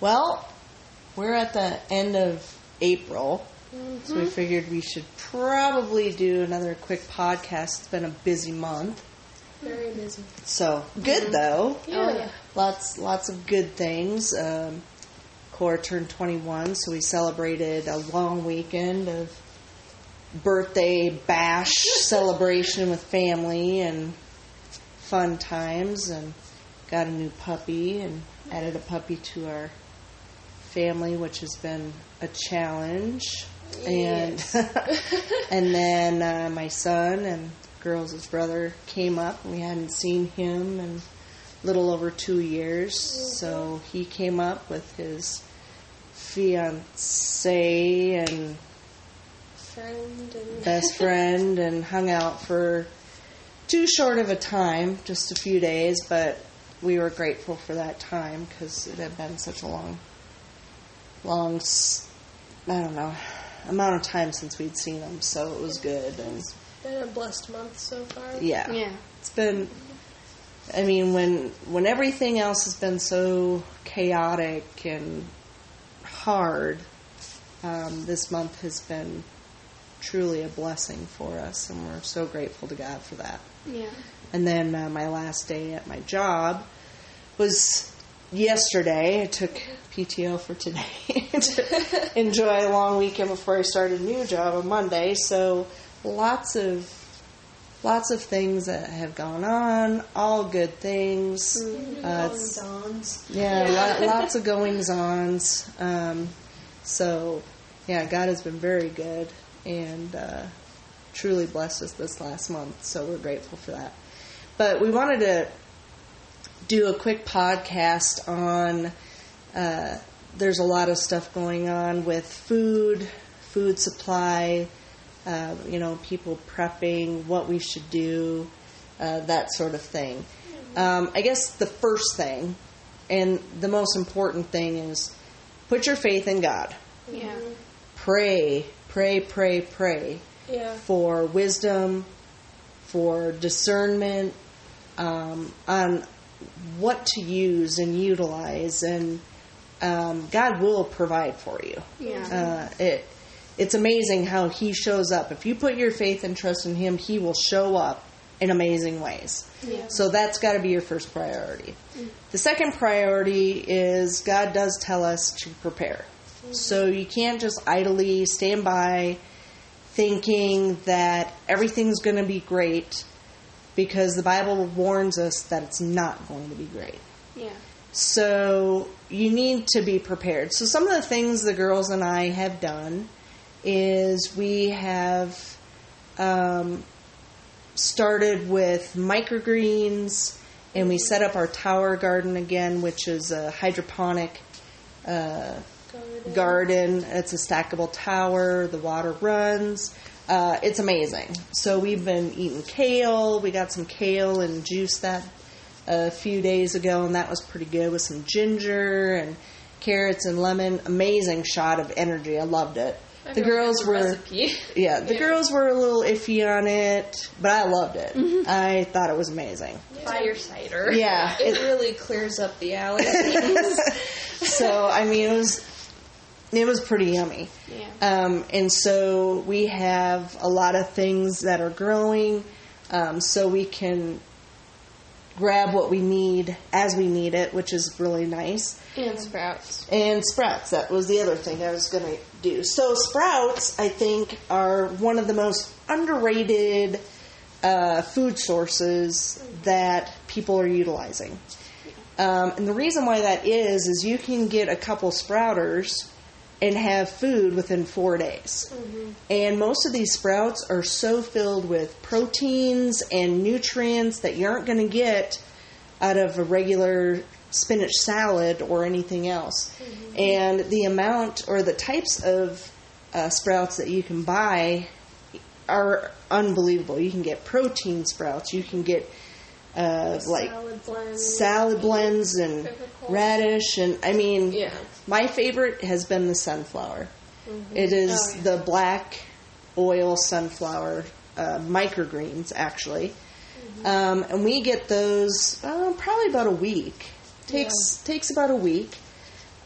Well, we're at the end of April, so we figured we should probably do another quick podcast. It's been a busy month. Very busy. So good though. Oh, yeah. Lots lots of good things. Um, Cora turned 21, so we celebrated a long weekend of birthday bash celebration with family and fun times, and got a new puppy and added a puppy to our family, which has been a challenge. And and then uh, my son and girls' brother came up. We hadn't seen him in a little over two years, so he came up with his fiance and Friend and best friend and hung out for too short of a time, just a few days, but we were grateful for that time because it had been such a long, long, I don't know, amount of time since we'd seen them, so it was good. And been a blessed month so far. yeah, Yeah. it's been. I mean, when when everything else has been so chaotic and hard, um, this month has been truly a blessing for us, and we're so grateful to God for that. Yeah. And then uh, my last day at my job was yesterday. I took PTO for today to enjoy a long weekend before I start a new job on Monday. So lots of lots of things that have gone on, all good things. Uh, it's- yeah, lo- lots of goings ons. Um, so, yeah, God has been very good and uh, truly blessed us this last month. So we're grateful for that. But we wanted to do a quick podcast on. Uh, there's a lot of stuff going on with food, food supply. Uh, you know, people prepping, what we should do, uh, that sort of thing. Um, I guess the first thing, and the most important thing, is put your faith in God. Yeah. Pray, pray, pray, pray Yeah. for wisdom, for discernment um, on what to use and utilize, and um, God will provide for you. Yeah. Uh, it it's amazing how He shows up. If you put your faith and trust in Him, He will show up in amazing ways. Yeah. So that's got to be your first priority. Mm. The second priority is God does tell us to prepare. Mm. So you can't just idly stand by thinking that everything's going to be great because the Bible warns us that it's not going to be great. Yeah. So you need to be prepared. So some of the things the girls and I have done is we have um, started with microgreens and we set up our tower garden again, which is a hydroponic uh, Garden. garden. It's a stackable tower. The water runs. Uh, it's amazing. So we've been eating kale. We got some kale and juice that a few days ago, and that was pretty good with some ginger and carrots and lemon. Amazing shot of energy. I loved it. The girls the were recipe. yeah, the Yeah. girls were a little iffy on it, but I loved it. I thought it was amazing. Fire cider. Yeah, It it- really clears up the allergies. so I mean, it was it was pretty yummy. Yeah. Um, and so we have a lot of things that are growing, um, so we can grab what we need as we need it, which is really nice. And sprouts. And sprouts, that was the other thing I was going to do. So, sprouts, I think, are one of the most underrated uh, food sources that people are utilizing. Um, and the reason why that is, is you can get a couple sprouters and have food within four days. And most of these sprouts are so filled with proteins and nutrients that you aren't going to get out of a regular spinach salad or anything else. And the amount or the types of uh, sprouts that you can buy are unbelievable. You can get protein sprouts, you can get uh, like salad blends. salad blends and radish, and I mean, Yeah. My favorite has been the sunflower. It is Oh, yeah. the black oil sunflower uh, microgreens, actually. Um, and we get those uh, probably about a week. Takes takes about a week.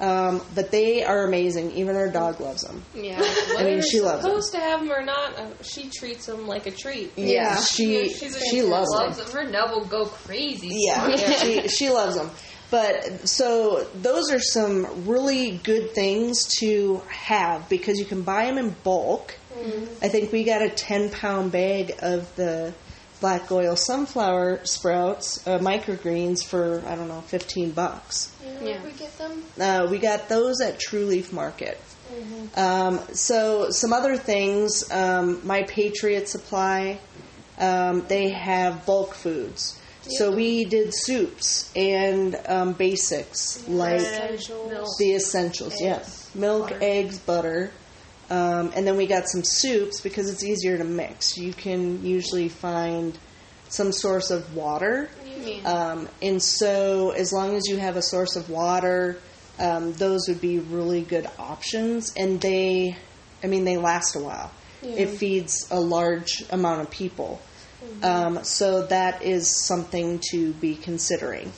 Um, but they are amazing. Even our dog loves them. Yeah. I mean, she loves them. supposed to have them or not, uh, she treats them like a treat. Yeah, she Yeah, she's a she fan. loves them. Them. Her nub will go crazy. Yeah, she she loves them. But so those are some really good things to have because you can buy them in bulk. I think we got a ten pound bag of the black oil sunflower sprouts uh, microgreens for I don't know fifteen bucks. You know Yeah. where we get them? Uh, we got those at True Leaf Market. Um, so some other things, um, my Patriot Supply, um, they have bulk foods. So we did soups and um, basics like Essentials. the essentials. yeah, milk, butter. eggs, butter, um, and then we got some soups because it's easier to mix. You can usually find some source of water. Um, and so, as long as you have a source of water, um, those would be really good options. And they, I mean, they last a while. It feeds a large amount of people. Um, so, that is something to be considering.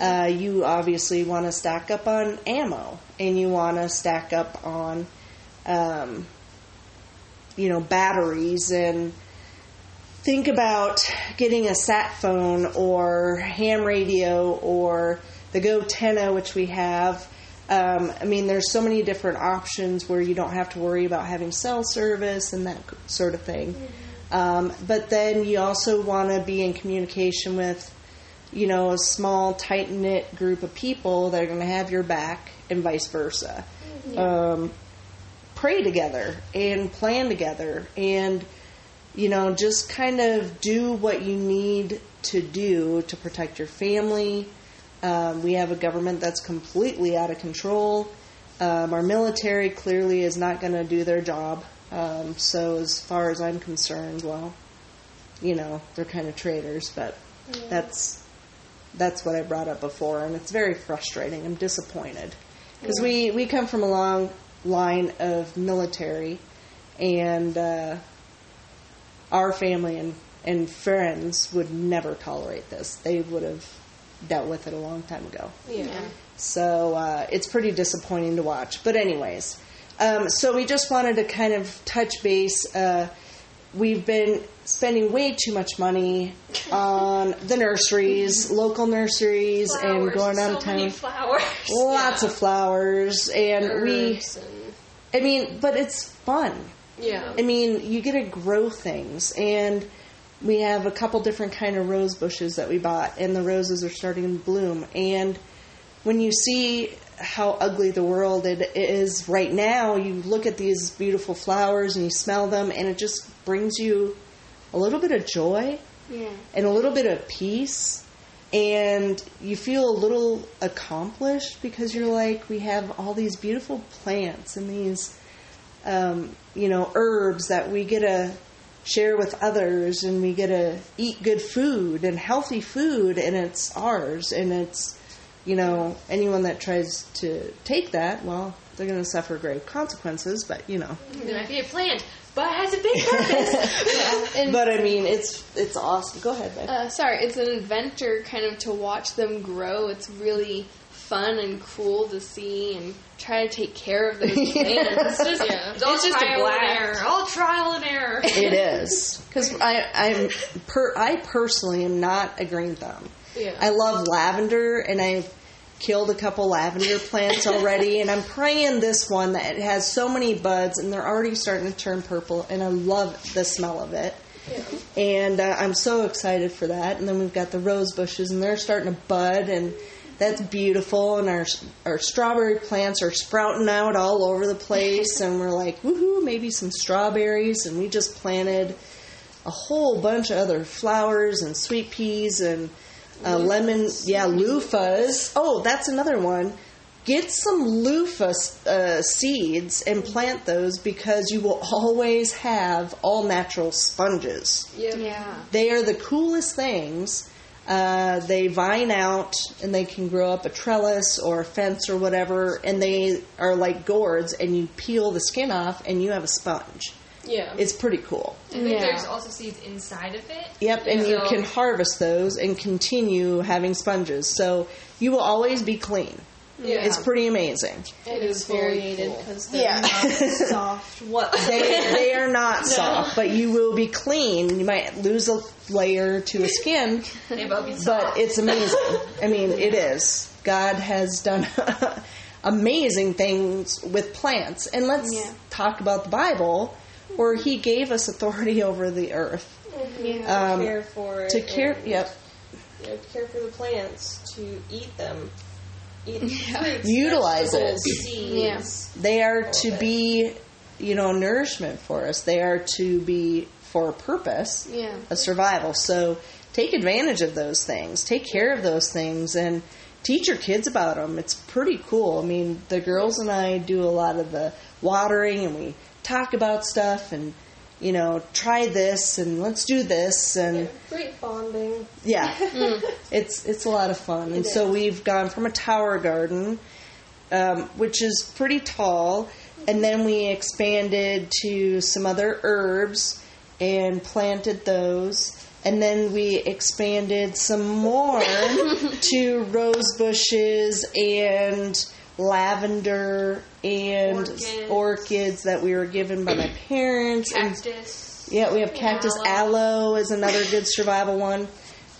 Uh, you obviously want to stack up on ammo, and you want to stack up on, um, you know, batteries and think about getting a sat phone or ham radio or the goTenna, which we have. Um, I mean, there's so many different options where you don't have to worry about having cell service and that sort of thing. Um, but then you also want to be in communication with, you know, a small, tight knit group of people that are going to have your back and vice versa. Um, pray together and plan together and you know just kind of do what you need to do to protect your family. Um, we have a government that's completely out of control. Um, our military clearly is not going to do their job um, so as far as i'm concerned well you know they're kind of traitors but that's that's what i brought up before and it's very frustrating. I'm disappointed. Because we, we come from a long line of military and uh, our family and, and friends would never tolerate this. They would have dealt with it a long time ago. Yeah. so uh, it's pretty disappointing to watch. But, anyways, um, so we just wanted to kind of touch base. Uh, we've been spending way too much money on the nurseries, local nurseries, and Flowers, going out so of town. flowers. Lots of flowers, and we. And... I mean, but it's fun. yeah. I mean, you get to grow things, and we have a couple different kind of rose bushes that we bought, and the roses are starting to bloom. And when you see how ugly the world it is right now, you look at these beautiful flowers and you smell them, and it just brings you a little bit of joy Yeah. and a little bit of peace and you feel a little accomplished because you're like we have all these beautiful plants and these um, you know herbs that we get to share with others and we get to eat good food and healthy food and it's ours and it's you know anyone that tries to take that well they're going to suffer grave consequences but you know It might be a plant, but it has a big purpose. And but i mean it's it's awesome go ahead Ben. uh, sorry, it's an adventure kind of to watch them grow. It's really fun and cool to see and try to take care of those plants. It's just, Yeah. it's all just a trial and blast. error. All trial and error. It is because I I'm per I personally am not a green thumb. Yeah. I love lavender, and I've killed a couple lavender plants already, and I'm praying this one that it has so many buds, and they're already starting to turn purple, and I love the smell of it. And uh, I'm so excited for that. And then we've got the rose bushes, and they're starting to bud, and that's beautiful. And our our strawberry plants are sprouting out all over the place, and we're like, woohoo, maybe some strawberries. And we just planted a whole bunch of other flowers and sweet peas and uh, lemon, yeah, loofahs. Oh, that's another one. Get some loofah uh, seeds and plant those because you will always have all natural sponges. Yep. Yeah. they are the coolest things. Uh, they vine out and they can grow up a trellis or a fence or whatever, and they are like gourds, and you peel the skin off and you have a sponge. Yeah. It's pretty cool. I think Yeah. there's also seeds inside of it. Yep, and you can harvest those and continue having sponges. So you will always be clean. yeah. It's pretty amazing. it is is very variated cool. because they're Yeah. not soft whatsoever. They, they are not soft, but you will be clean. You might lose a layer to the skin, They will be but it's amazing. I mean, it is. God has done amazing things with plants. And let's Yeah. talk about the Bible, where He gave us authority over the earth. Yeah. Um, care for it. To care, and, yep, You know, care for the plants, to eat them, eat fruits, Utilize it. seeds. they are to be, you know, nourishment for us. They are to be for a purpose. Yeah. a survival. So take advantage of those things, take care of those things, and teach your kids about them. It's pretty cool. I mean, the girls and I do a lot of the watering, and we talk about stuff, and you know, try this, and let's do this, and Great bonding. yeah, it's it's a lot of fun. And so we've gone from a tower garden, um, which is pretty tall, and then we expanded to some other herbs and planted those. And then we expanded some more to rose bushes and lavender and Orchids. orchids that we were given by my parents. And yeah, we have cactus Aloe. aloe is another good survival one.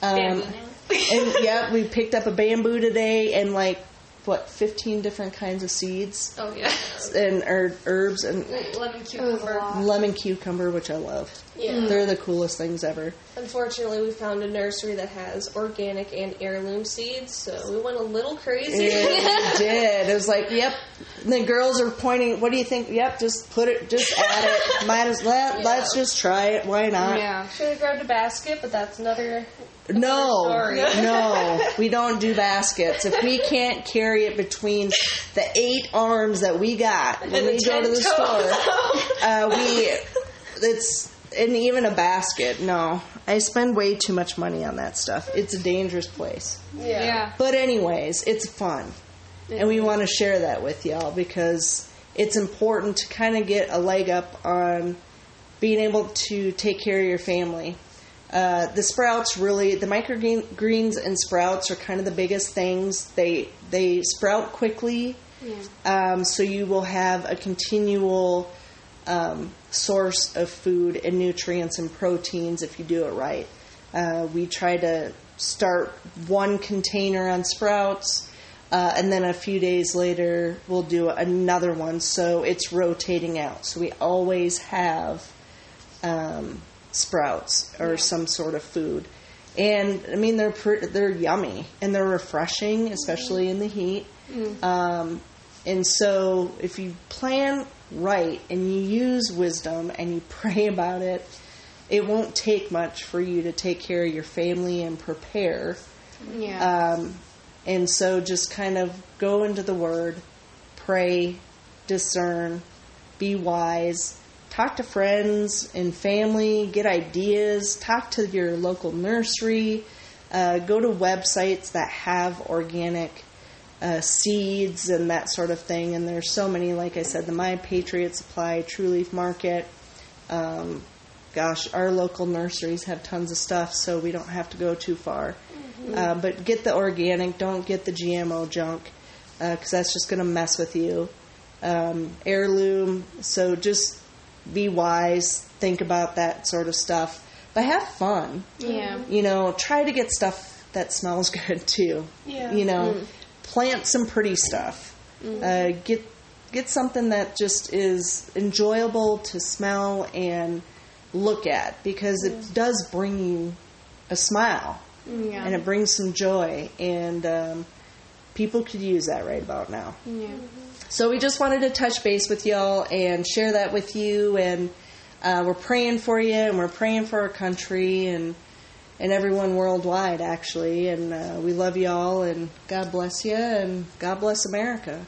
Um, Bamboo. and yeah, we picked up a bamboo today and like what fifteen different kinds of seeds Oh yeah. and er, herbs and Lemon cucumber. lemon cucumber, which I love. Yeah. They're the coolest things ever. Unfortunately, we found a nursery that has organic and heirloom seeds, so we went a little crazy. Yeah, we did. It was like, yep. And the girls are pointing. What do you think? Yep, just put it, just add it. Might as well. Let's just try it. Why not? Yeah. Should have grabbed a basket, but that's another. No, no, we don't do baskets. If we can't carry it between the eight arms that we got when And we go to the store, uh, we it's and even a basket. No, I spend way too much money on that stuff. It's a dangerous place. Yeah. Yeah. But anyways, it's fun, and we want to share that with y'all because it's important to kind of get a leg up on being able to take care of your family. Uh, the sprouts really, the microgreens and sprouts are kind of the biggest things. They they sprout quickly, um, so you will have a continual um, source of food and nutrients and proteins if you do it right. Uh, we try to start one container on sprouts, uh, and then a few days later we'll do another one. So it's rotating out. So we always have um, sprouts or some sort of food. And I mean, they're pr- they're yummy and they're refreshing, especially in the heat. Um, and so, if you plan right and you use wisdom and you pray about it, it won't take much for you to take care of your family and prepare. Yeah. Um, and so just kind of go into the Word, pray, discern, be wise, talk to friends and family, get ideas, talk to your local nursery, uh, go to websites that have organic uh, seeds and that sort of thing. And there's so many, like I said, the My Patriot Supply, True Leaf Market. Um, gosh, our local nurseries have tons of stuff, so we don't have to go too far. Uh, but get the organic, don't get the GMO junk, because that's just going to mess with you. Um, heirloom, so just be wise, think about that sort of stuff, but have fun. yeah. You know, try to get stuff that smells good too. Yeah. You know, plant some pretty stuff. Uh, get get something that just is enjoyable to smell and look at because it does bring you a smile Yeah. and it brings some joy and um, people could use that right about now. yeah. So we just wanted to touch base with y'all and share that with you. And uh, we're praying for you, and we're praying for our country and and everyone worldwide, actually. And uh, we love y'all, and God bless you, and God bless America.